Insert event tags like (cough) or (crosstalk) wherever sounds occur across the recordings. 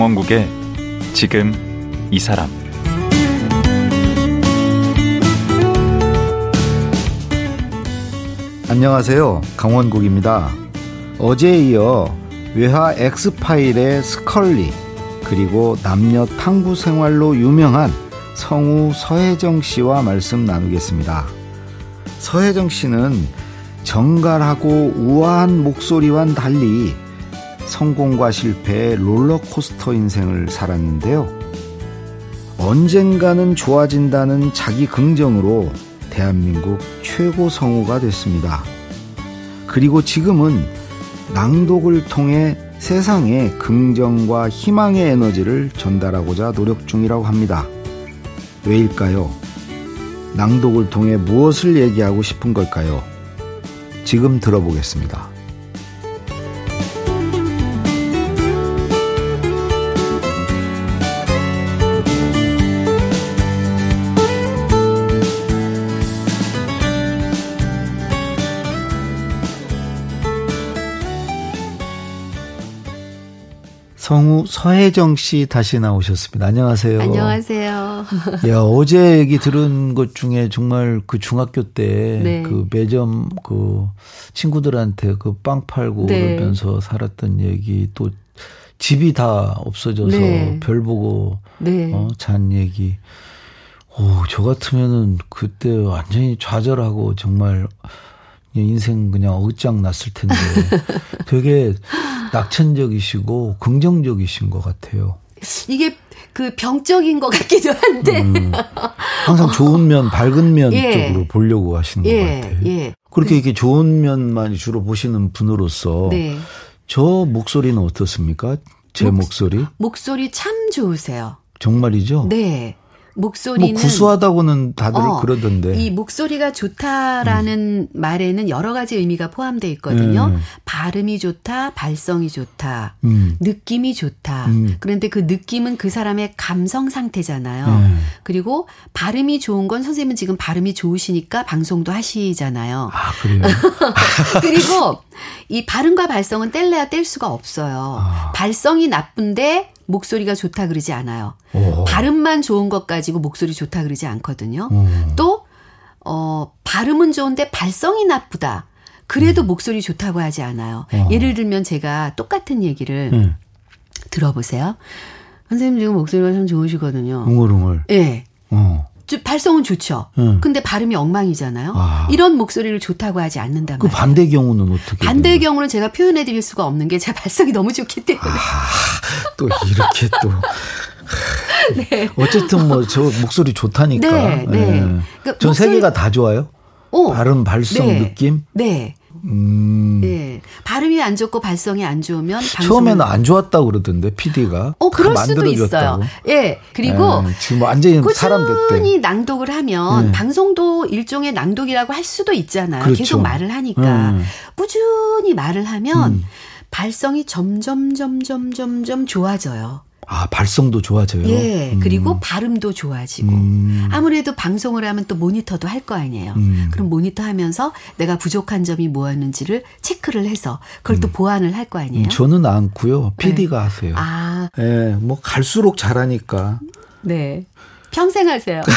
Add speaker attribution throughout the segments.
Speaker 1: 강원국의 지금 이 사람
Speaker 2: 안녕하세요. 강원국입니다. 어제에 이어 외화 엑스파일의 스컬리 그리고 남녀 탐구 생활로 유명한 성우 서혜정 씨와 말씀 나누겠습니다. 서혜정 씨는 정갈하고 우아한 목소리와는 달리 성공과 실패의 롤러코스터 인생을 살았는데요. 언젠가는 좋아진다는 자기 긍정으로 대한민국 최고 성우가 됐습니다. 그리고 지금은 낭독을 통해 세상에 긍정과 희망의 에너지를 전달하고자 노력 중이라고 합니다. 왜일까요? 낭독을 통해 무엇을 얘기하고 싶은 걸까요? 지금 들어보겠습니다. 성우 서혜정 씨 다시 나오셨습니다. 안녕하세요.
Speaker 3: 안녕하세요. (laughs)
Speaker 2: 야, 어제 얘기 들은 것 중에 정말 그 중학교 때그 네. 그 매점 그 친구들한테 그 빵 팔고 네. 그러면서 살았던 얘기 또 집이 다 없어져서 네. 별 보고 네. 어, 잔 얘기. 오, 저 같으면은 그때 완전히 좌절하고 정말 인생 그냥 어장 났을 텐데 (laughs) 되게 낙천적이시고 긍정적이신 것 같아요.
Speaker 3: 이게 그 병적인 것 같기도 한데 음,
Speaker 2: 항상 (laughs) 좋은 면, 밝은 면 예. 쪽으로 보려고 하시는 예. 것 같아요. 예. 그렇게 이렇게 좋은 면만 주로 보시는 분으로서 네. 저 목소리는 어떻습니까? 제 목, 목소리?
Speaker 3: 목소리 참 좋으세요.
Speaker 2: 정말이죠?
Speaker 3: 네. 목소리는
Speaker 2: 뭐 구수하다고는 다들 어, 그러던데
Speaker 3: 이 목소리가 좋다라는 음. 말에는 여러 가지 의미가 포함되어 있거든요. 음. 발음이 좋다, 발성이 좋다, 음. 느낌이 좋다. 음. 그런데 그 느낌은 그 사람의 감성 상태잖아요. 네. 그리고 발음이 좋은 건 선생님은 지금 발음이 좋으시니까 방송도 하시잖아요.
Speaker 2: 아 그래요. (laughs)
Speaker 3: 그리고 이 발음과 발성은 뗄래야 뗄 수가 없어요. 아. 발성이 나쁜데 목소리가 좋다 그러지 않아요. 오. 발음만 좋은 것 가지고 목소리 좋다 그러지 않거든요. 음. 또, 어, 발음은 좋은데 발성이 나쁘다. 그래도 음. 목소리 좋다고 하지 않아요. 어. 예를 들면 제가 똑같은 얘기를 음. 들어보세요. 선생님 지금 목소리가 참 좋으시거든요.
Speaker 2: 웅얼웅얼.
Speaker 3: 예. 네. 어. 발성은 좋죠. 응. 근데 발음이 엉망이잖아요. 아. 이런 목소리를 좋다고 하지 않는단 그 말이에요.
Speaker 2: 그 반대 경우는 어떻게?
Speaker 3: 반대 경우는 제가 표현해 드릴 수가 없는 게 제 발성이 너무 좋기 때문에. 아,
Speaker 2: 또 이렇게 또. (laughs) 네. 어쨌든 뭐 저 목소리 좋다니까. 네, 네. 네. 그러니까 전세 개가 다 좋아요. 오. 발음, 발성,
Speaker 3: 네.
Speaker 2: 느낌.
Speaker 3: 네. 음. 네. 발음이 안 좋고 발성이 안 좋으면
Speaker 2: 처음에는 안 좋았다고 그러던데 PD가.
Speaker 3: 어, 그럴 수도 있어요. 예. 그리고 네,
Speaker 2: 지금 완전히 사람 됐대.
Speaker 3: 꾸준히 낭독을 하면 네. 방송도 일종의 낭독이라고 할 수도 있잖아요. 그렇죠. 계속 말을 하니까 음. 꾸준히 말을 하면 음. 발성이 점점 점점 점점 좋아져요.
Speaker 2: 아, 발성도 좋아져요.
Speaker 3: 예. 음. 그리고 발음도 좋아지고. 음. 아무래도 방송을 하면 또 모니터도 할 거 아니에요. 음. 그럼 모니터 하면서 내가 부족한 점이 뭐였는지를 체크를 해서 그걸 또 음. 보완을 할 거 아니에요.
Speaker 2: 저는 않고요. PD가 네. 하세요. 아. 예. 뭐 갈수록 잘하니까.
Speaker 3: 네. 평생 하세요. (laughs)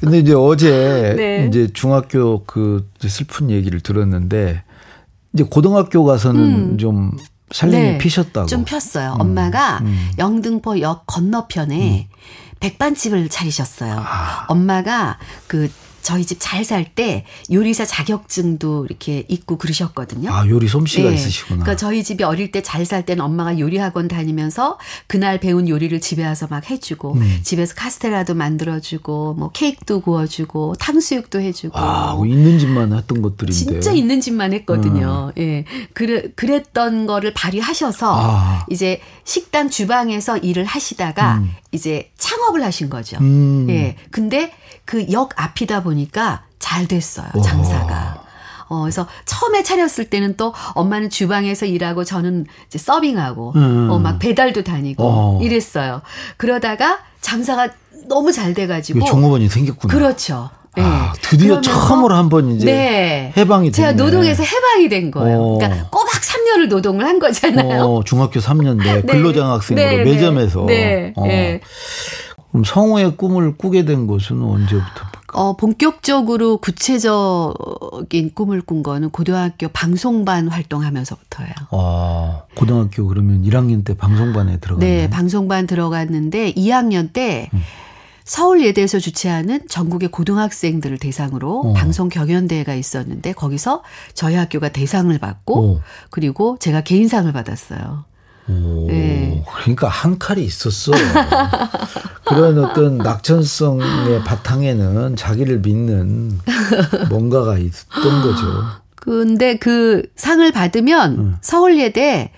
Speaker 2: 근데 이제 어제 네. 이제 중학교 그 슬픈 얘기를 들었는데 이제 고등학교 가서는 음. 좀 살림이 네, 피셨다고.
Speaker 3: 좀 폈어요. 음, 엄마가 음. 영등포역 건너편에 음. 백반집을 차리셨어요. 아. 엄마가 그 저희 집 잘 살 때 요리사 자격증도 이렇게 있고 그러셨거든요.
Speaker 2: 아, 요리 솜씨가 네. 있으시구나.
Speaker 3: 그러니까 저희 집이 어릴 때 잘 살 때는 엄마가 요리 학원 다니면서 그날 배운 요리를 집에 와서 막 해주고 음. 집에서 카스테라도 만들어주고 뭐 케이크도 구워주고 탕수육도 해주고.
Speaker 2: 아, 있는 집만 했던 것들인데.
Speaker 3: 진짜 있는 집만 했거든요. 음. 예. 그래, 그랬던 거를 발휘하셔서 아. 이제 식당 주방에서 일을 하시다가 음. 이제 창업을 하신 거죠. 음. 예. 근데 그 역 앞이다 보니까 잘 됐어요. 장사가. 어, 그래서 처음에 차렸을 때는 또 엄마는 주방에서 일하고 저는 이제 서빙하고, 음. 어, 막 배달도 다니고 어. 이랬어요. 그러다가 장사가 너무 잘 돼가지고.
Speaker 2: 종업원이 생겼구나.
Speaker 3: 그렇죠.
Speaker 2: 네. 아, 드디어 처음으로 한 번 이제 네. 해방이 됐네.
Speaker 3: 제가 노동에서 해방이 된 거예요. 오. 어. 그러니까 꼬박 3년을 노동을 한 거잖아요.
Speaker 2: 어, 중학교 3년 내 (laughs) 네. 근로장학생으로 네, 네, 매점에서. 네. 어. 네. 그럼 성우의 꿈을 꾸게 된 것은 언제부터?
Speaker 3: 어, 본격적으로 구체적인 꿈을 꾼 거는 고등학교 방송반 활동하면서부터예요.
Speaker 2: 아, 고등학교 그러면 1학년 때 방송반에 들어갔나요?
Speaker 3: 네, 방송반 들어갔는데 2학년 때 음. 서울예대에서 주최하는 전국의 고등학생들을 대상으로 어. 방송 경연대회가 있었는데 거기서 저희 학교가 대상을 받고 오. 그리고 제가 개인상을 받았어요.
Speaker 2: 오, 네. 그러니까 한 칼이 있었어. 그런 어떤 낙천성의 바탕에는 자기를 믿는 뭔가가 있던 거죠.
Speaker 3: 근데 그 상을 받으면 음. 서울예대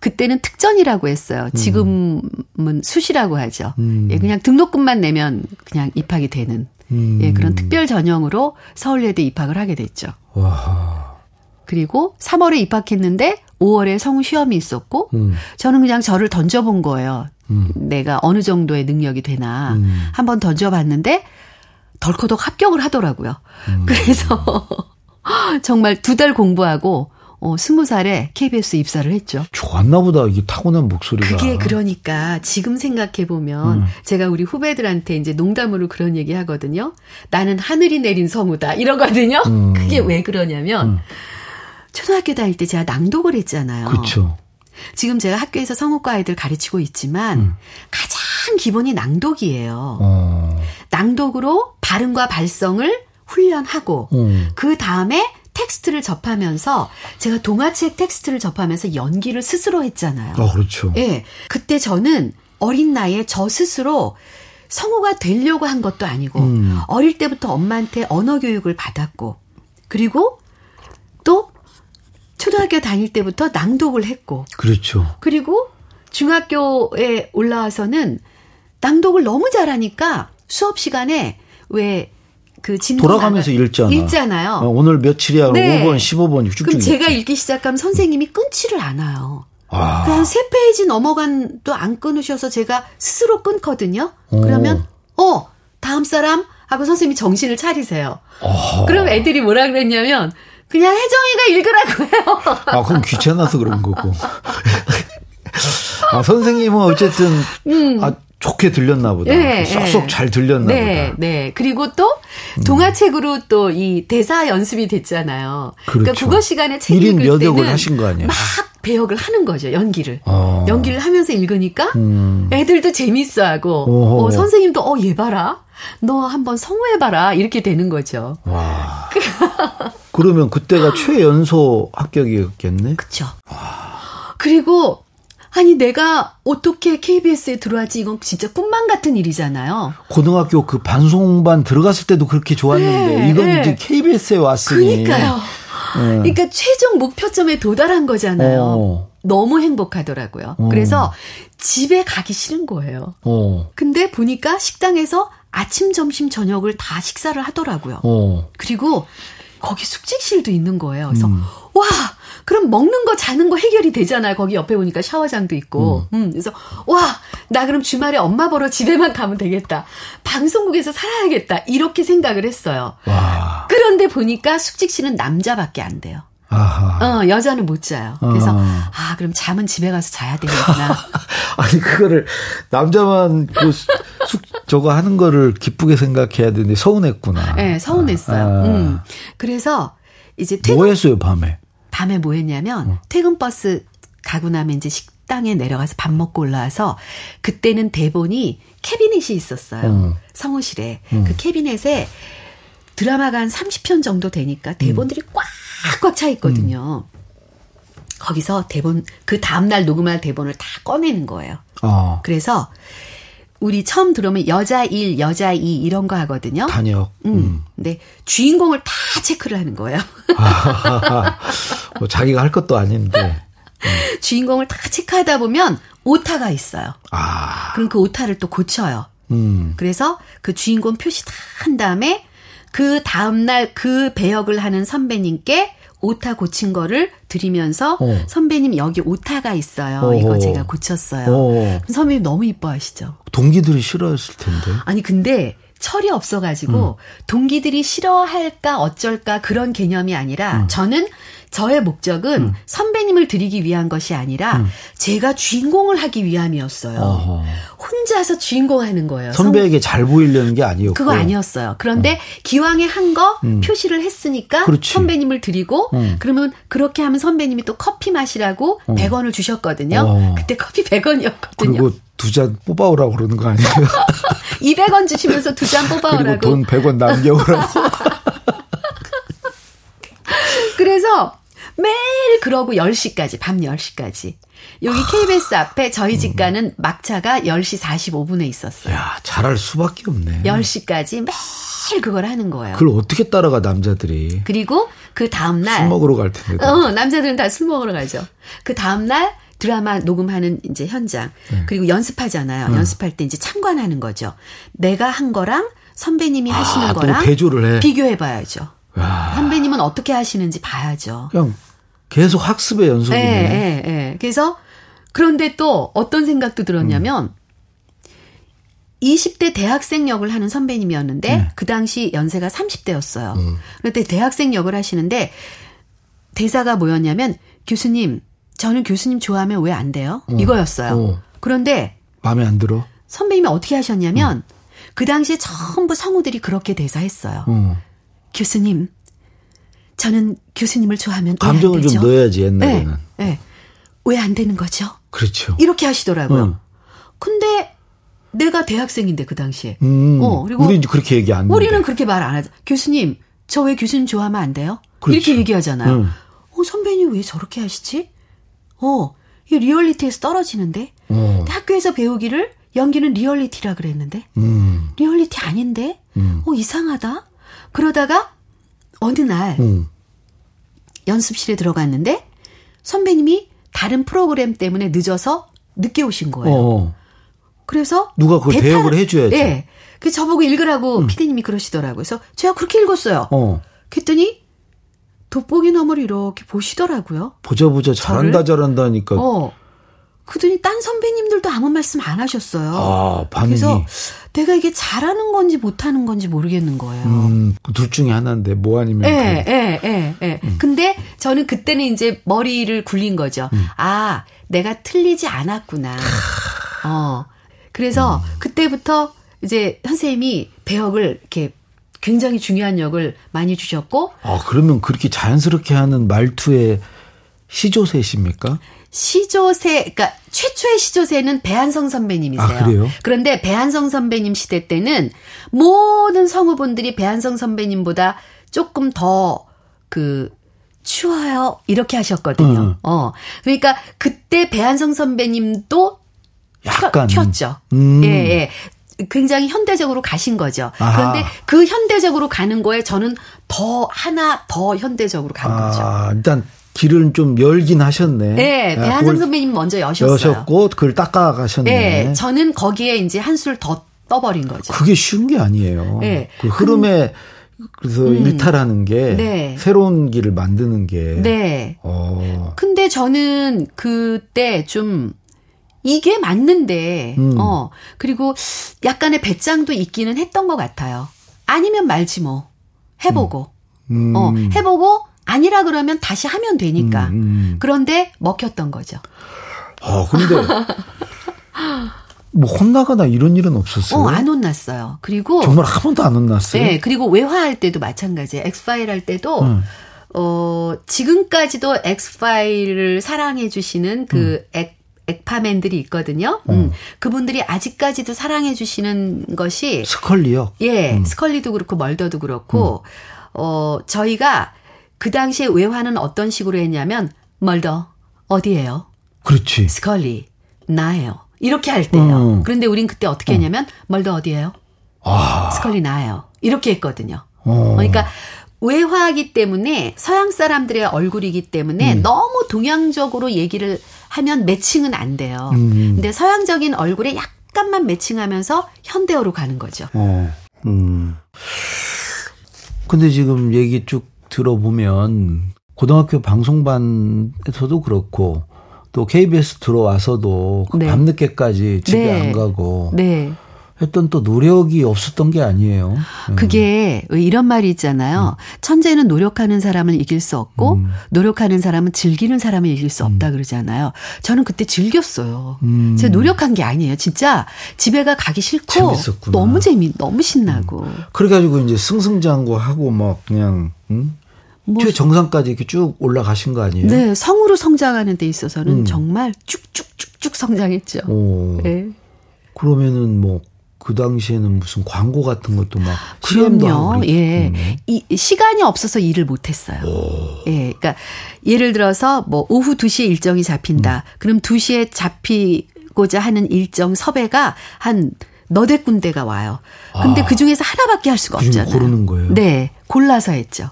Speaker 3: 그때는 특전이라고 했어요. 지금은 음. 수시라고 하죠. 음. 예, 그냥 등록금만 내면 그냥 입학이 되는 음. 예, 그런 특별 전형으로 서울예대 입학을 하게 됐죠. 와. 그리고 3월에 입학했는데 5월에 성우 시험이 있었고 음. 저는 그냥 저를 던져본 거예요. 음. 내가 어느 정도의 능력이 되나 음. 한번 던져봤는데 덜커덕 합격을 하더라고요. 음. 그래서 (laughs) 정말 두 달 공부하고 어, 스무 살에 KBS 입사를 했죠.
Speaker 2: 좋았나 보다, 이게 타고난 목소리가.
Speaker 3: 그게 그러니까 지금 생각해보면 음. 제가 우리 후배들한테 이제 농담으로 그런 얘기 하거든요. 나는 하늘이 내린 성우다. 이러거든요. 음. 그게 왜 그러냐면 음. 초등학교 다닐 때 제가 낭독을 했잖아요.
Speaker 2: 그렇죠.
Speaker 3: 지금 제가 학교에서 성우과 아이들 가르치고 있지만 음. 가장 기본이 낭독이에요. 어. 낭독으로 발음과 발성을 훈련하고 음. 그 다음에 텍스트를 접하면서 제가 동화책 텍스트를 접하면서 연기를 스스로 했잖아요.
Speaker 2: 아, 그렇죠.
Speaker 3: 예. 그때 저는 어린 나이에 저 스스로 성우가 되려고 한 것도 아니고 음. 어릴 때부터 엄마한테 언어 교육을 받았고 그리고 또 초등학교 다닐 때부터 낭독을 했고.
Speaker 2: 그렇죠.
Speaker 3: 그리고 중학교에 올라와서는 낭독을 너무 잘하니까 수업 시간에 왜 그 진도
Speaker 2: 돌아가면서 읽잖아.
Speaker 3: 읽잖아요.
Speaker 2: 어, 오늘 며칠이야. 네. 5번, 15번 쭉쭉
Speaker 3: 그럼 제가 읽기 시작하면 선생님이 끊지를 않아요. 아. 그냥 세 페이지 넘어간 또 안 끊으셔서 제가 스스로 끊거든요. 그러면 어 다음 사람 하고 선생님이 정신을 차리세요. 어. 그럼 애들이 뭐라 그랬냐면 그냥 혜정이가 읽으라고 해요.
Speaker 2: 아, 그럼 귀찮아서 그런 거고. 아, 선생님은 어쨌든, 음. 아, 좋게 들렸나 보다. 네, 쏙쏙 네. 잘 들렸나 네,
Speaker 3: 보다. 네. 그리고 또 음. 동화책으로 또이 대사 연습이 됐잖아요. 그러니까 그렇죠. 그러니까 국어 시간에 책 읽을 몇 때는 하신 거 아니에요? 막 배역을 하는 거죠. 연기를. 어. 연기를 하면서 읽으니까 음. 애들도 재밌어하고 어, 선생님도 어 얘 봐라. 너 한번 성우해봐라. 이렇게 되는 거죠. 와.
Speaker 2: 그러면 그때가 최연소 합격이었겠네?
Speaker 3: 그쵸. 그리고, 아니, 내가 어떻게 KBS에 들어왔지? 이건 진짜 꿈만 같은 일이잖아요.
Speaker 2: 고등학교 그 반송반 들어갔을 때도 그렇게 좋았는데, 네, 이건 네. 이제 KBS에 왔으니.
Speaker 3: 그러니까요. 네. 그러니까 최종 목표점에 도달한 거잖아요. 어. 너무 행복하더라고요. 어. 그래서 집에 가기 싫은 거예요. 어. 근데 보니까 식당에서 아침, 점심, 저녁을 다 식사를 하더라고요. 어. 그리고 거기 숙직실도 있는 거예요. 그래서 음. 와 그럼 먹는 거 자는 거 해결이 되잖아요. 거기 옆에 보니까 샤워장도 있고. 음. 음. 그래서 와 나 그럼 주말에 엄마 보러 집에만 가면 되겠다. 방송국에서 살아야겠다. 이렇게 생각을 했어요. 와. 그런데 보니까 숙직실은 남자밖에 안 돼요. 아하. 어, 여자는 못 자요. 그래서, 어. 아, 그럼 잠은 집에 가서 자야 되겠구나. (laughs)
Speaker 2: 아니, 그거를, 남자만 그 숙, 저거 하는 거를 기쁘게 생각해야 되는데 서운했구나.
Speaker 3: 네, 서운했어요. 아. 음. 그래서, 이제 퇴근.
Speaker 2: 뭐 했어요, 밤에?
Speaker 3: 밤에 뭐 했냐면, 어. 퇴근버스 가고 나면 이제 식당에 내려가서 밥 먹고 올라와서, 그때는 대본이 캐비넷이 있었어요. 어. 성우실에. 음. 그 캐비넷에 드라마가 한 30편 정도 되니까 대본들이 음. 꽉꽉 차 있거든요. 음. 거기서 대본 그 다음 날 녹음할 대본을 다 꺼내는 거예요. 어. 그래서 우리 처음 들어오면 여자 1, 여자 2 이런 거 하거든요.
Speaker 2: 단역. 음. 음.
Speaker 3: 근데 주인공을 다 체크를 하는 거예요. (laughs)
Speaker 2: 뭐 자기가 할 것도 아닌데.
Speaker 3: 음. (laughs) 주인공을 다 체크하다 보면 오타가 있어요. 아. 그럼 그 오타를 또 고쳐요. 음. 그래서 그 주인공 표시 다 한 다음에 그 다음날 그 배역을 하는 선배님께 오타 고친 거를 드리면서 어. 선배님 여기 오타가 있어요. 어. 이거 제가 고쳤어요. 어. 선배님 너무 이뻐하시죠.
Speaker 2: 동기들이 싫어했을 텐데.
Speaker 3: 아니 근데 철이 없어가지고 음. 동기들이 싫어할까 어쩔까 그런 개념이 아니라 음. 저는 저의 목적은 음. 선배님을 드리기 위한 것이 아니라 음. 제가 주인공을 하기 위함이었어요. 어허. 혼자서 주인공 하는 거예요.
Speaker 2: 선배에게 잘 보이려는 게 아니었고.
Speaker 3: 그거 아니었어요. 그런데 어. 기왕에 한거 음. 표시를 했으니까 그렇지. 선배님을 드리고 음. 그러면 그렇게 하면 선배님이 또 커피 마시라고 어. 100원을 주셨거든요. 어. 그때 커피 100원이었거든요.
Speaker 2: 그리고 두잔 뽑아오라고 그러는 거 아니에요? (laughs)
Speaker 3: 200원 주시면서 두 잔 뽑아오라고.
Speaker 2: 돈 100원 남겨오라고. (laughs)
Speaker 3: 그래서 매일 그러고 10시까지, 밤 10시까지. 여기 KBS 앞에 저희 집 가는 막차가 10시 45분에 있었어요.
Speaker 2: 야, 잘할 수밖에 없네.
Speaker 3: 10시까지 매일 그걸 하는 거예요.
Speaker 2: 그걸 어떻게 따라가, 남자들이.
Speaker 3: 그리고 그 다음날.
Speaker 2: 술 먹으러 갈 텐데.
Speaker 3: 어, 남자들은 다 술 먹으러 가죠. 그 다음날 드라마 녹음하는 이제 현장. 네. 그리고 연습하잖아요. 네. 연습할 때 이제 참관하는 거죠. 내가 한 거랑 선배님이 아, 하시는 거랑. 비교해 봐야죠. 선배님은 어떻게 하시는지 봐야죠.
Speaker 2: 그냥 계속 학습의 연속이네. 예,
Speaker 3: 예, 예. 그래서 그런데 또 어떤 생각도 들었냐면 음. 20대 대학생 역을 하는 선배님이었는데 네. 그 당시 연세가 30대였어요. 음. 그런데 대학생 역을 하시는데 대사가 뭐였냐면 교수님 저는 교수님 좋아하면 왜 안 돼요? 어. 이거였어요. 어. 그런데
Speaker 2: 마음에 안 들어.
Speaker 3: 선배님이 어떻게 하셨냐면 음. 그 당시에 전부 성우들이 그렇게 대사했어요. 어. 교수님, 저는 교수님을 좋아하면
Speaker 2: 감정을 좀 넣어야지 옛날에는. 네,
Speaker 3: 네. 왜안 되는 거죠?
Speaker 2: 그렇죠.
Speaker 3: 이렇게 하시더라고요. 응. 근데 내가 대학생인데 그 당시에.
Speaker 2: 음, 어, 그리고 우리는 그렇게 얘기 안.
Speaker 3: 우리는 그렇게 말 안 하죠. 교수님, 저 왜 교수님 좋아하면 안 돼요? 그렇죠. 이렇게 얘기하잖아요. 응. 어, 선배님 왜 저렇게 하시지? 어, 이 리얼리티에서 떨어지는데. 어. 학교에서 배우기를 연기는 리얼리티라 그랬는데. 음. 리얼리티 아닌데. 음. 어, 이상하다. 그러다가 어느 날 음. 연습실에 들어갔는데 선배님이 다른 프로그램 때문에 늦어서 늦게 오신 거예요. 어. 그래서
Speaker 2: 누가 그걸 대타, 대역을 해줘야지. 네.
Speaker 3: 그 저보고 읽으라고 음. 피디님이 그러시더라고요. 그래서 제가 그렇게 읽었어요. 어. 그랬더니 돋보기 너머를 이렇게 보시더라고요.
Speaker 2: 보자 보자 잘한다 저를. 잘한다니까. 어.
Speaker 3: 그더니 딴 선배님들도 아무 말씀 안 하셨어요.
Speaker 2: 아, 반응이.
Speaker 3: 그래서 내가 이게 잘하는 건지 못하는 건지 모르겠는 거예요.
Speaker 2: 음, 그둘 중에 하나인데 뭐 아니면.
Speaker 3: 예, 예, 예, 예. 음. 근데 저는 그때는 이제 머리를 굴린 거죠. 음. 아, 내가 틀리지 않았구나. 어. 그래서 음. 그때부터 이제 선생님이 배역을 이렇게 굉장히 중요한 역을 많이 주셨고.
Speaker 2: 아, 그러면 그렇게 자연스럽게 하는 말투에 시조셋입니까?
Speaker 3: 시조새, 그러니까 최초의 시조새는 배한성 선배님이세요.
Speaker 2: 아, 그래요?
Speaker 3: 그런데 배한성 선배님 시대 때는 모든 성우분들이 배한성 선배님보다 조금 더 그 추워요 이렇게 하셨거든요. 음. 어, 그러니까 그때 배한성 선배님도 약간 튀었죠. 음. 예, 예. 굉장히 현대적으로 가신 거죠. 아하. 그런데 그 현대적으로 가는 거에 저는 더 하나 더 현대적으로 간 아, 거죠.
Speaker 2: 일단 길을 좀 열긴 하셨네.
Speaker 3: 네, 아, 배한정 선배님 먼저 여셨어요.
Speaker 2: 여셨고 그걸 닦아 가셨네.
Speaker 3: 네, 저는 거기에 이제 한술 더 떠버린 거죠.
Speaker 2: 그게 쉬운 게 아니에요. 네. 그 흐름에 그래서 음. 일탈하는 게 네. 새로운 길을 만드는 게.
Speaker 3: 네. 어. 근데 저는 그때 좀 이게 맞는데, 음. 어, 그리고 약간의 배짱도 있기는 했던 것 같아요. 아니면 말지 뭐. 해보고. 음. 어, 해보고 아니라 그러면 다시 하면 되니까. 음, 음. 그런데 먹혔던 거죠.
Speaker 2: 아, 근데 뭐 혼나거나 이런 일은 없었어요?
Speaker 3: 어, 안 혼났어요. 그리고
Speaker 2: 정말 한 번도 안 혼났어요.
Speaker 3: 네, 그리고 외화할 때도 마찬가지예요. 엑스파일 할 때도 음. 어, 지금까지도 엑스파일을 사랑해 주시는 그 음. 엑, 엑파팬들이 있거든요. 음. 음. 그분들이 아직까지도 사랑해 주시는 것이
Speaker 2: 스컬리요.
Speaker 3: 예, 음. 스컬리도 그렇고 멀더도 그렇고 어, 저희가 그 당시에 외화는 어떤 식으로 했냐면 멀더 어디에요?
Speaker 2: 그렇지.
Speaker 3: 스컬리 나예요. 이렇게 할 때예요. 음. 그런데 우린 그때 어떻게 했냐면 멀더 어디에요? 아. 스컬리 나예요. 이렇게 했거든요. 어. 그러니까 외화이기 때문에 서양 사람들의 얼굴이기 때문에 음. 너무 동양적으로 얘기를 하면 매칭은 안 돼요. 음. 근데 서양적인 얼굴에 약간만 매칭하면서 현대어로 가는 거죠. 어. 음.
Speaker 2: 근데 지금 얘기 쭉 들어보면 고등학교 방송반에서도 그렇고 또 KBS 들어와서도 그 네. 밤늦게까지 집에 네. 안 가고 네. 했던 또 노력이 없었던 게 아니에요.
Speaker 3: 음. 그게 왜 이런 말이 있잖아요. 음. 천재는 노력하는 사람을 이길 수 없고 음. 노력하는 사람은 즐기는 사람을 이길 수 없다 음. 그러잖아요. 저는 그때 즐겼어요. 음. 제가 노력한 게 아니에요. 진짜 집에가 가기 싫고 재밌었구나. 너무 재미, 너무 신나고. 음.
Speaker 2: 그래 가지고 이제 승승장구하고 막 그냥 응? 뭐 최정상까지 이렇게 쭉 올라가신 거 아니에요?
Speaker 3: 네, 성으로 성장하는 데 있어서는 정말 쭉쭉쭉쭉 성장했죠. 오. 네.
Speaker 2: 그러면은 뭐 그 당시에는 무슨 광고 같은 것도 막
Speaker 3: 그럼요. 예. 음. 이 시간이 없어서 일을 못 했어요. 예. 그러니까 예를 들어서 뭐 오후 2시에 일정이 잡힌다. 음. 그럼 2시에 잡히고자 하는 일정 섭외가 한 너댓 군데가 와요. 근데 아. 그 중에서 하나밖에 할 수가 없잖아요.
Speaker 2: 고르는 거예요.
Speaker 3: 네. 골라서 했죠.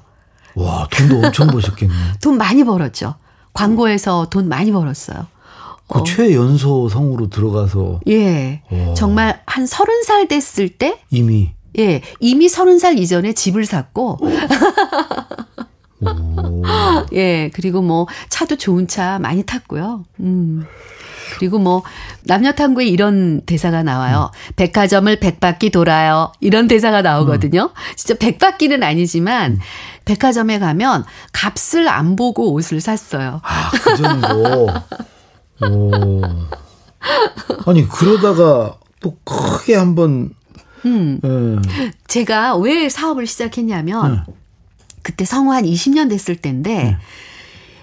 Speaker 2: 와, 돈도 엄청 버셨겠네. (laughs)
Speaker 3: 돈 많이 벌었죠. 광고에서 돈 많이 벌었어요.
Speaker 2: 그 어. 최연소 성으로 들어가서
Speaker 3: 예 오. 정말 한 서른 살 됐을 때
Speaker 2: 이미
Speaker 3: 예 이미 서른 살 이전에 집을 샀고 (laughs) 예 그리고 뭐 차도 좋은 차 많이 탔고요. 음. 그리고 뭐 남녀탐구에 이런 대사가 나와요. 음. 백화점을 백바퀴 돌아요. 이런 대사가 나오거든요. 음. 진짜 백바퀴는 아니지만 음. 백화점에 가면 값을 안 보고 옷을 샀어요.
Speaker 2: 아, 그 정도. 오. 아니 그러다가 또 크게 한번
Speaker 3: 음. 예. 제가 왜 사업을 시작했냐면 예. 그때 성우 한 20년 됐을 때인데 예.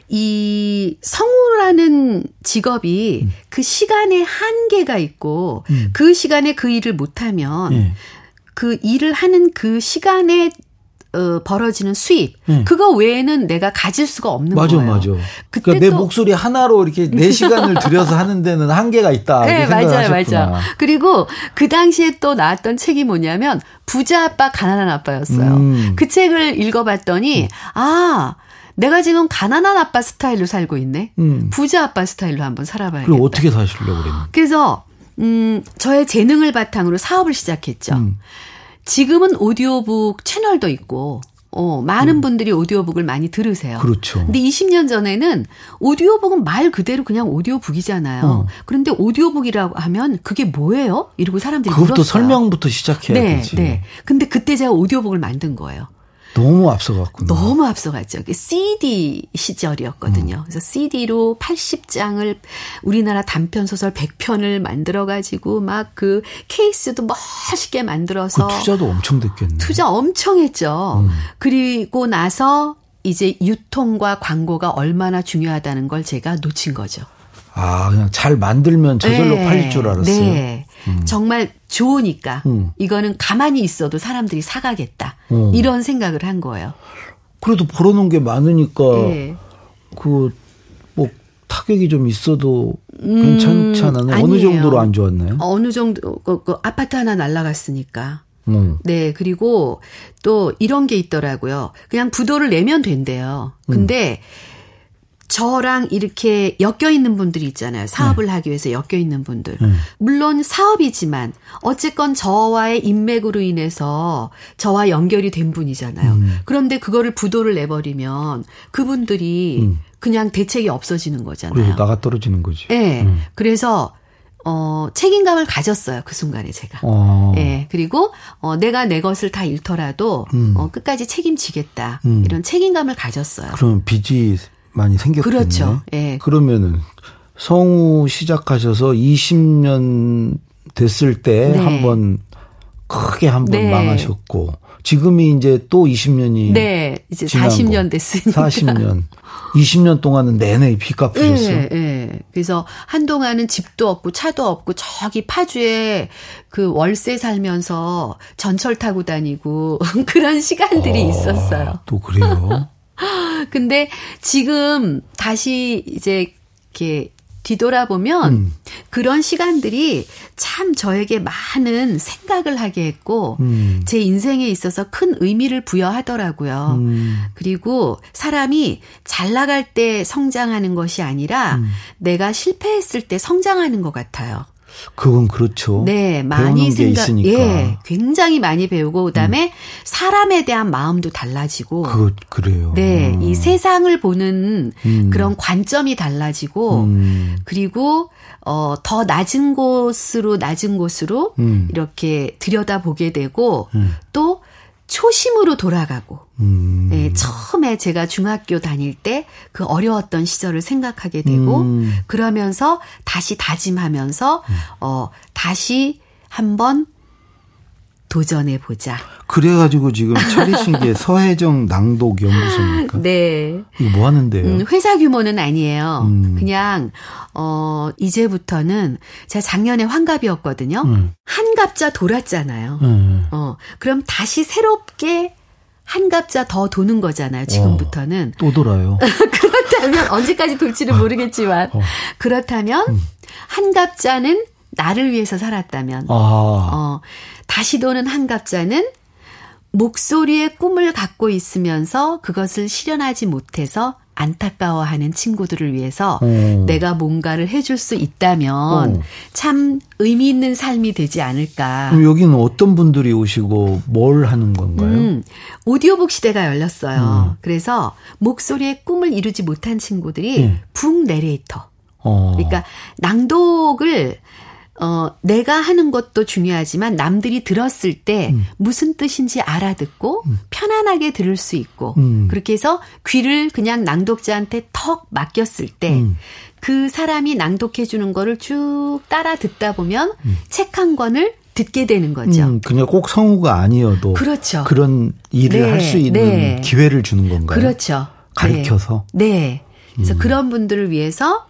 Speaker 3: 이 성우라는 직업이 음. 그 시간에 한계가 있고 음. 그 시간에 그 일을 못하면 예. 그 일을 하는 그 시간에 어, 벌어지는 수입 음. 그거 외에는 내가 가질 수가 없는
Speaker 2: 맞아,
Speaker 3: 거예요.
Speaker 2: 맞아, 맞아. 그러니까 내 목소리 하나로 이렇게 내 시간을 들여서 하는 데는 한계가 있다. (laughs) 네, 맞아요, 맞아요.
Speaker 3: 그리고 그 당시에 또 나왔던 책이 뭐냐면 부자 아빠 가난한 아빠였어요. 음. 그 책을 읽어봤더니 음. 아 내가 지금 가난한 아빠 스타일로 살고 있네. 음. 부자 아빠 스타일로 한번 살아봐야겠다.
Speaker 2: 그리고 어떻게 사시려고 그랬나?
Speaker 3: 그래서 음 저의 재능을 바탕으로 사업을 시작했죠. 음. 지금은 오디오북 채널도 있고 어, 많은 음. 분들이 오디오북을 많이 들으세요.
Speaker 2: 그렇죠.
Speaker 3: 근데 20년 전에는 오디오북은 말 그대로 그냥 오디오북이잖아요. 어. 그런데 오디오북이라고 하면 그게 뭐예요? 이러고 사람들이
Speaker 2: 그것도 물었어요. 설명부터 시작해야 네, 되지. 네.
Speaker 3: 근데 그때 제가 오디오북을 만든 거예요.
Speaker 2: 너무 앞서갔군요.
Speaker 3: 너무 앞서갔죠. CD 시절이었거든요. 음. 그래서 CD로 80장을 우리나라 단편 소설 100편을 만들어 가지고 막 그 케이스도 멋있게 만들어서
Speaker 2: 그 투자도 엄청 됐겠네.
Speaker 3: 투자 엄청 했죠. 음. 그리고 나서 이제 유통과 광고가 얼마나 중요하다는 걸 제가 놓친 거죠.
Speaker 2: 아, 그냥 잘 만들면 저절로 네. 팔릴 줄 알았어요. 네.
Speaker 3: 음. 정말 좋으니까 음. 이거는 가만히 있어도 사람들이 사가겠다. 음. 이런 생각을 한 거예요.
Speaker 2: 그래도 벌어놓은 게 많으니까 네. 그뭐 타격이 좀 있어도. 음, 어느 정도로 안 좋았나요?
Speaker 3: 어느 정도 그, 그 아파트 하나 날라갔으니까. 음. 네, 그리고 또 이런 게 있더라고요. 그냥 부도를 내면 된대요. 근데 음. 저랑 이렇게 엮여 있는 분들이 있잖아요. 사업을 네. 하기 위해서 엮여 있는 분들. 네. 물론 사업이지만 어쨌건 저와의 인맥으로 인해서 저와 연결이 된 분이잖아요. 음. 그런데 그거를 부도를 내버리면 그분들이 음. 그냥 대책이 없어지는 거잖아요.
Speaker 2: 그리고 나가 떨어지는 거지.
Speaker 3: 네. 음. 그래서 어, 책임감을 가졌어요. 그 순간에 제가. 어. 예. 그리고, 어, 내가 내 것을 다 잃더라도, 음. 어, 끝까지 책임지겠다. 음. 이런 책임감을 가졌어요.
Speaker 2: 그럼 빚이 많이 생겼겠네.
Speaker 3: 그렇죠. 예.
Speaker 2: 그러면은 성우 시작하셔서 20년 됐을 때 네. 한번 크게 한번 네. 망하셨고 지금이 이제 또 20년이
Speaker 3: 네, 이제 40년 됐으니까.
Speaker 2: 40년. 20년 동안은 내내 빚 갚으셨어요. 네,
Speaker 3: 네. 그래서 한동안은 집도 없고 차도 없고 저기 파주에 그 월세 살면서 전철 타고 다니고 (laughs) 그런 시간들이 어, 있었어요.
Speaker 2: 또 그래요? (laughs) (gasps)
Speaker 3: 근데 지금 다시 이제 이렇게 뒤돌아보면 음. 그런 시간들이 참 저에게 많은 생각을 하게 했고 음. 제 인생에 있어서 큰 의미를 부여하더라고요. 음. 그리고 사람이 잘 나갈 때 성장하는 것이 아니라 음. 내가 실패했을 때 성장하는 것 같아요.
Speaker 2: 그건 그렇죠.
Speaker 3: 네, 많이 생각, 예, 굉장히 많이 배우고 그다음에 음. 사람에 대한 마음도 달라지고.
Speaker 2: 그 그래요.
Speaker 3: 네, 음. 이 세상을 보는 음. 그런 관점이 달라지고 음. 그리고 어, 더 낮은 곳으로 낮은 곳으로 음. 이렇게 들여다보게 되고 음. 또 초심으로 돌아가고 음. 네, 처음에 제가 중학교 다닐 때 그 어려웠던 시절을 생각하게 되고 음. 그러면서 다시 다짐하면서 음. 어 다시 한번 도전해 보자.
Speaker 2: 그래가지고 지금 차리신 게 (laughs) 서혜정 낭독 연구소입니까?
Speaker 3: 네.
Speaker 2: 이거 뭐 하는데요?
Speaker 3: 음, 회사 규모는 아니에요. 음. 그냥 어 이제부터는 제가 작년에 환갑이었거든요. 음. 한갑자 돌았잖아요. 음. 어 그럼 다시 새롭게 한 갑자 더 도는 거잖아요. 지금부터는.
Speaker 2: 어, 또 돌아요. (laughs)
Speaker 3: 그렇다면 언제까지 돌지를 모르겠지만 어. 그렇다면 음. 한 갑자는 나를 위해서 살았다면 아. 어, 다시 도는 한갑자는 목소리의 꿈을 갖고 있으면서 그것을 실현하지 못해서 안타까워하는 친구들을 위해서 오. 내가 뭔가를 해줄 수 있다면 오. 참 의미 있는 삶이 되지 않을까.
Speaker 2: 그럼 여기는 어떤 분들이 오시고 뭘 하는 건가요? 음,
Speaker 3: 오디오북 시대가 열렸어요. 음. 그래서 목소리의 꿈을 이루지 못한 친구들이 음. 북 내레이터. 어. 그러니까 낭독을 어, 내가 하는 것도 중요하지만 남들이 들었을 때 음. 무슨 뜻인지 알아듣고 음. 편안하게 들을 수 있고 음. 그렇게 해서 귀를 그냥 낭독자한테 턱 맡겼을 때그 음. 사람이 낭독해 주는 거를 쭉 따라 듣다 보면 음. 책한 권을 듣게 되는 거죠. 음,
Speaker 2: 그냥 꼭 성우가 아니어도 그렇죠. 그런 일을 네, 할수 있는 네. 기회를 주는 건가요?
Speaker 3: 그렇죠.
Speaker 2: 가르쳐서.
Speaker 3: 네. 네. 그래서 그런 분들을 위해서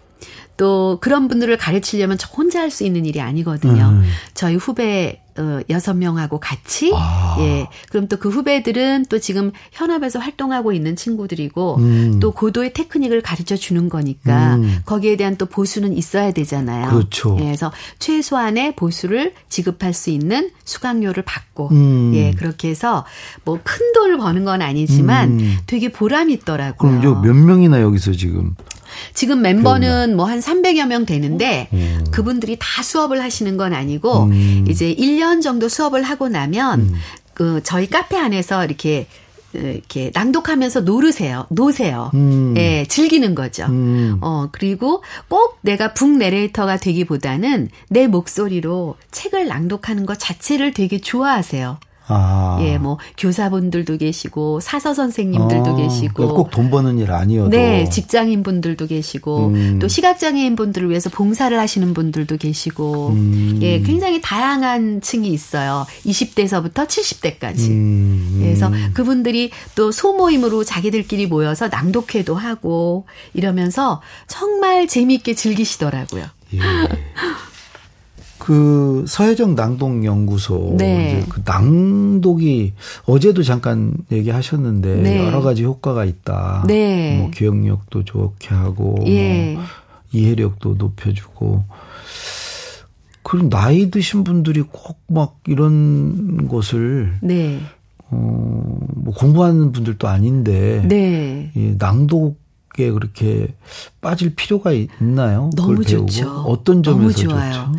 Speaker 3: 또 그런 분들을 가르치려면 저 혼자 할 수 있는 일이 아니거든요. 음. 저희 후배 어, 여섯 명하고 같이 아. 예 그럼 또 그 후배들은 또 지금 현업에서 활동하고 있는 친구들이고 음. 또 고도의 테크닉을 가르쳐 주는 거니까 음. 거기에 대한 또 보수는 있어야 되잖아요.
Speaker 2: 그렇죠.
Speaker 3: 예, 그래서 최소한의 보수를 지급할 수 있는 수강료를 받고 음. 예 그렇게 해서 뭐 큰 돈을 버는 건 아니지만 음. 되게 보람이 있더라고요.
Speaker 2: 그럼 몇 명이나 여기서 지금
Speaker 3: 지금 멤버는 뭐 한 300여 명 되는데 음. 그분들이 다 수업을 하시는 건 아니고 음. 이제 1년 정도 수업을 하고 나면 음. 그 저희 카페 안에서 이렇게 이렇게 낭독하면서 노르세요. 노세요. 음. 예, 즐기는 거죠. 음. 어, 그리고 꼭 내가 북 내레이터가 되기보다는 내 목소리로 책을 낭독하는 것 자체를 되게 좋아하세요. 아. 예, 뭐 교사분들도 계시고 사서 선생님들도 아, 계시고
Speaker 2: 꼭 돈 버는 일 아니어도
Speaker 3: 네, 직장인 분들도 계시고 음. 또 시각 장애인 분들을 위해서 봉사를 하시는 분들도 계시고 음. 예, 굉장히 다양한 층이 있어요. 20대서부터 70대까지. 음. 그래서 그분들이 또 소모임으로 자기들끼리 모여서 낭독회도 하고 이러면서 정말 재미있게 즐기시더라고요. 예. (laughs)
Speaker 2: 그 서혜정 낭독 연구소 네. 그 낭독이 어제도 잠깐 얘기하셨는데 네. 여러 가지 효과가 있다. 네. 뭐 기억력도 좋게 하고 예. 뭐 이해력도 높여주고 그럼 나이 드신 분들이 꼭 막 이런 것을 네. 어뭐 공부하는 분들도 아닌데 네. 이 낭독에 그렇게 빠질 필요가 있나요?
Speaker 3: 너무 좋죠.
Speaker 2: 어떤 점에서 좋아요. 좋죠?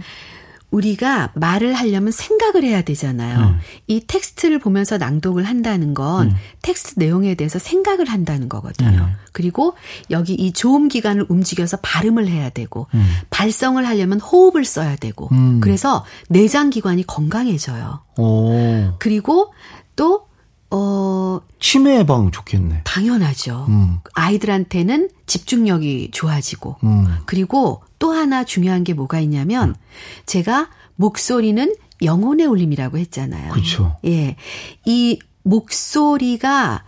Speaker 3: 우리가 말을 하려면 생각을 해야 되잖아요. 음. 이 텍스트를 보면서 낭독을 한다는 건 음. 텍스트 내용에 대해서 생각을 한다는 거거든요. 음. 그리고 여기 이 조음 기관을 움직여서 발음을 해야 되고 음. 발성을 하려면 호흡을 써야 되고 음. 그래서 내장 기관이 건강해져요. 오. 그리고 또 어,
Speaker 2: 치매 예방 좋겠네.
Speaker 3: 당연하죠. 음. 아이들한테는 집중력이 좋아지고, 음. 그리고 또 하나 중요한 게 뭐가 있냐면, 음. 제가 목소리는 영혼의 울림이라고 했잖아요.
Speaker 2: 그렇죠.
Speaker 3: 예. 이 목소리가,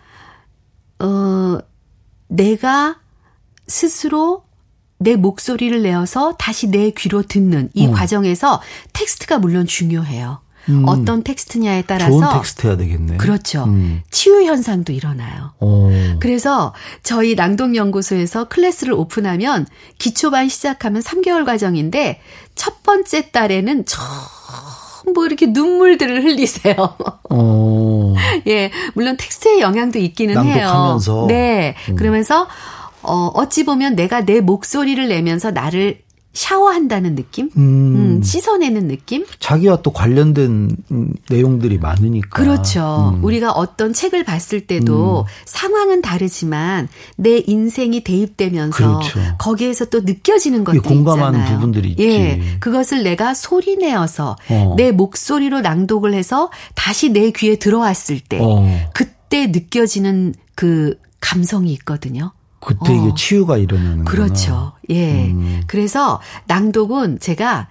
Speaker 3: 어, 내가 스스로 내 목소리를 내어서 다시 내 귀로 듣는 이 음. 과정에서 텍스트가 물론 중요해요. 음. 어떤 텍스트냐에 따라서
Speaker 2: 좋은 텍스트 해야 되겠네.
Speaker 3: 그렇죠. 음. 치유 현상도 일어나요. 오. 그래서 저희 낭독 연구소에서 클래스를 오픈하면 기초반 시작하면 3개월 과정인데 첫 번째 달에는 전부 이렇게 눈물들을 흘리세요. 오. (laughs) 예, 물론 텍스트의 영향도 있기는
Speaker 2: 낭독하면서.
Speaker 3: 해요. 네. 음. 그러면서 어 어찌 보면 내가 내 목소리를 내면서 나를 샤워한다는 느낌? 음. 음, 씻어내는 느낌?
Speaker 2: 자기와 또 관련된 내용들이 많으니까.
Speaker 3: 그렇죠. 음. 우리가 어떤 책을 봤을 때도 음. 상황은 다르지만 내 인생이 대입되면서 그렇죠. 거기에서 또 느껴지는 것들이
Speaker 2: 공감하는
Speaker 3: 있잖아요.
Speaker 2: 부분들이 있지.
Speaker 3: 예. 그것을 내가 소리 내어서 어. 내 목소리로 낭독을 해서 다시 내 귀에 들어왔을 때 어. 그때 느껴지는 그 감성이 있거든요.
Speaker 2: 그때 어. 이게 치유가 일어나는
Speaker 3: 그렇죠. 예. 음. 그래서 낭독은 제가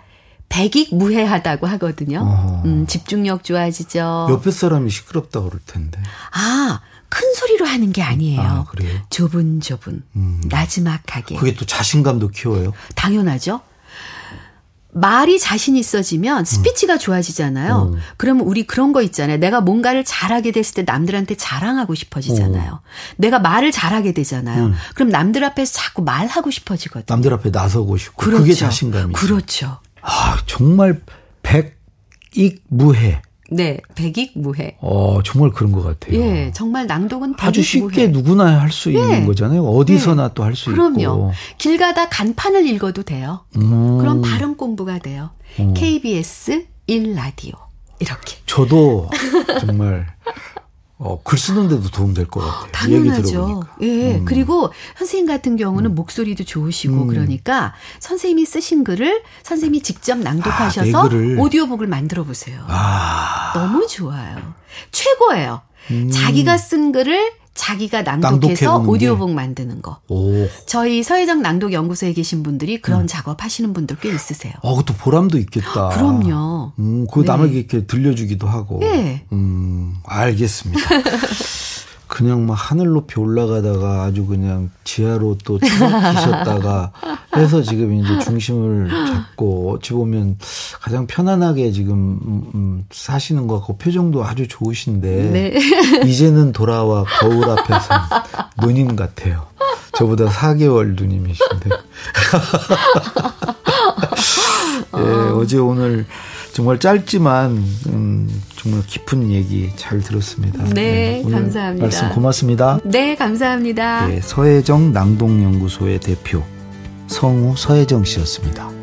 Speaker 3: 백익 무해하다고 하거든요. 어. 음, 집중력 좋아지죠.
Speaker 2: 옆에 사람이 시끄럽다 그럴 텐데.
Speaker 3: 아, 큰 소리로 하는 게 아니에요. 아, 그래요? 조분조분, 음. 나지막하게.
Speaker 2: 그게 또 자신감도 키워요?
Speaker 3: 당연하죠. 말이 자신 있어지면 스피치가 음. 좋아지잖아요. 음. 그러면 우리 그런 거 있잖아요. 내가 뭔가를 잘하게 됐을 때 남들한테 자랑하고 싶어지잖아요. 어. 내가 말을 잘하게 되잖아요. 음. 그럼 남들 앞에서 자꾸 말하고 싶어지거든요.
Speaker 2: 남들 앞에 나서고 싶고 그렇죠. 그게 자신감이죠.
Speaker 3: 그렇죠.
Speaker 2: 아, 정말 백익무해.
Speaker 3: 네, 백익무해.
Speaker 2: 어, 정말 그런 것 같아요.
Speaker 3: 예, 정말 낭독은
Speaker 2: 아주 쉽게 누구나 할 수 있는 예. 거잖아요. 어디서나 예. 또할 수 있고.
Speaker 3: 그럼요. 길 가다 간판을 읽어도 돼요. 음. 그럼 발음 공부가 돼요. 음. KBS 1라디오. 이렇게.
Speaker 2: 저도 정말 어, 글 쓰는데도 도움될 것 같아요.
Speaker 3: 당연하죠. 예. 음. 그리고 선생님 같은 경우는 음. 목소리도 좋으시고 음. 그러니까 선생님이 쓰신 글을 선생님이 직접 낭독하셔서 아, 오디오북을 만들어 보세요. 아. 너무 좋아요. 최고예요. 음. 자기가 쓴 글을 자기가 낭독해서 오디오북 만드는 거. 오. 저희 서혜정 낭독 연구소에 계신 분들이 그런 음. 작업 하시는 분들 꽤 있으세요.
Speaker 2: 어, 그것도 보람도 있겠다.
Speaker 3: 그럼요.
Speaker 2: 음, 그 네. 남에게 이렇게 들려주기도 하고. 네. 음, 알겠습니다. (laughs) 그냥 막 하늘 높이 올라가다가 아주 그냥 지하로 또 추락하셨다가 (laughs) 해서 지금 이제 중심을 잡고 어찌 보면 가장 편안하게 지금 음, 음 사시는 것 같고 표정도 아주 좋으신데 네. (laughs) 이제는 돌아와 거울 앞에서 누님 같아요. 저보다 4개월 누님이신데. (laughs) 예, 어제 오늘 정말 짧지만 음, 정말 깊은 얘기 잘 들었습니다.
Speaker 3: 네, 네 감사합니다.
Speaker 2: 말씀 고맙습니다.
Speaker 3: 네, 감사합니다. 네,
Speaker 2: 서혜정 낭동연구소의 대표 성우 서혜정 씨였습니다.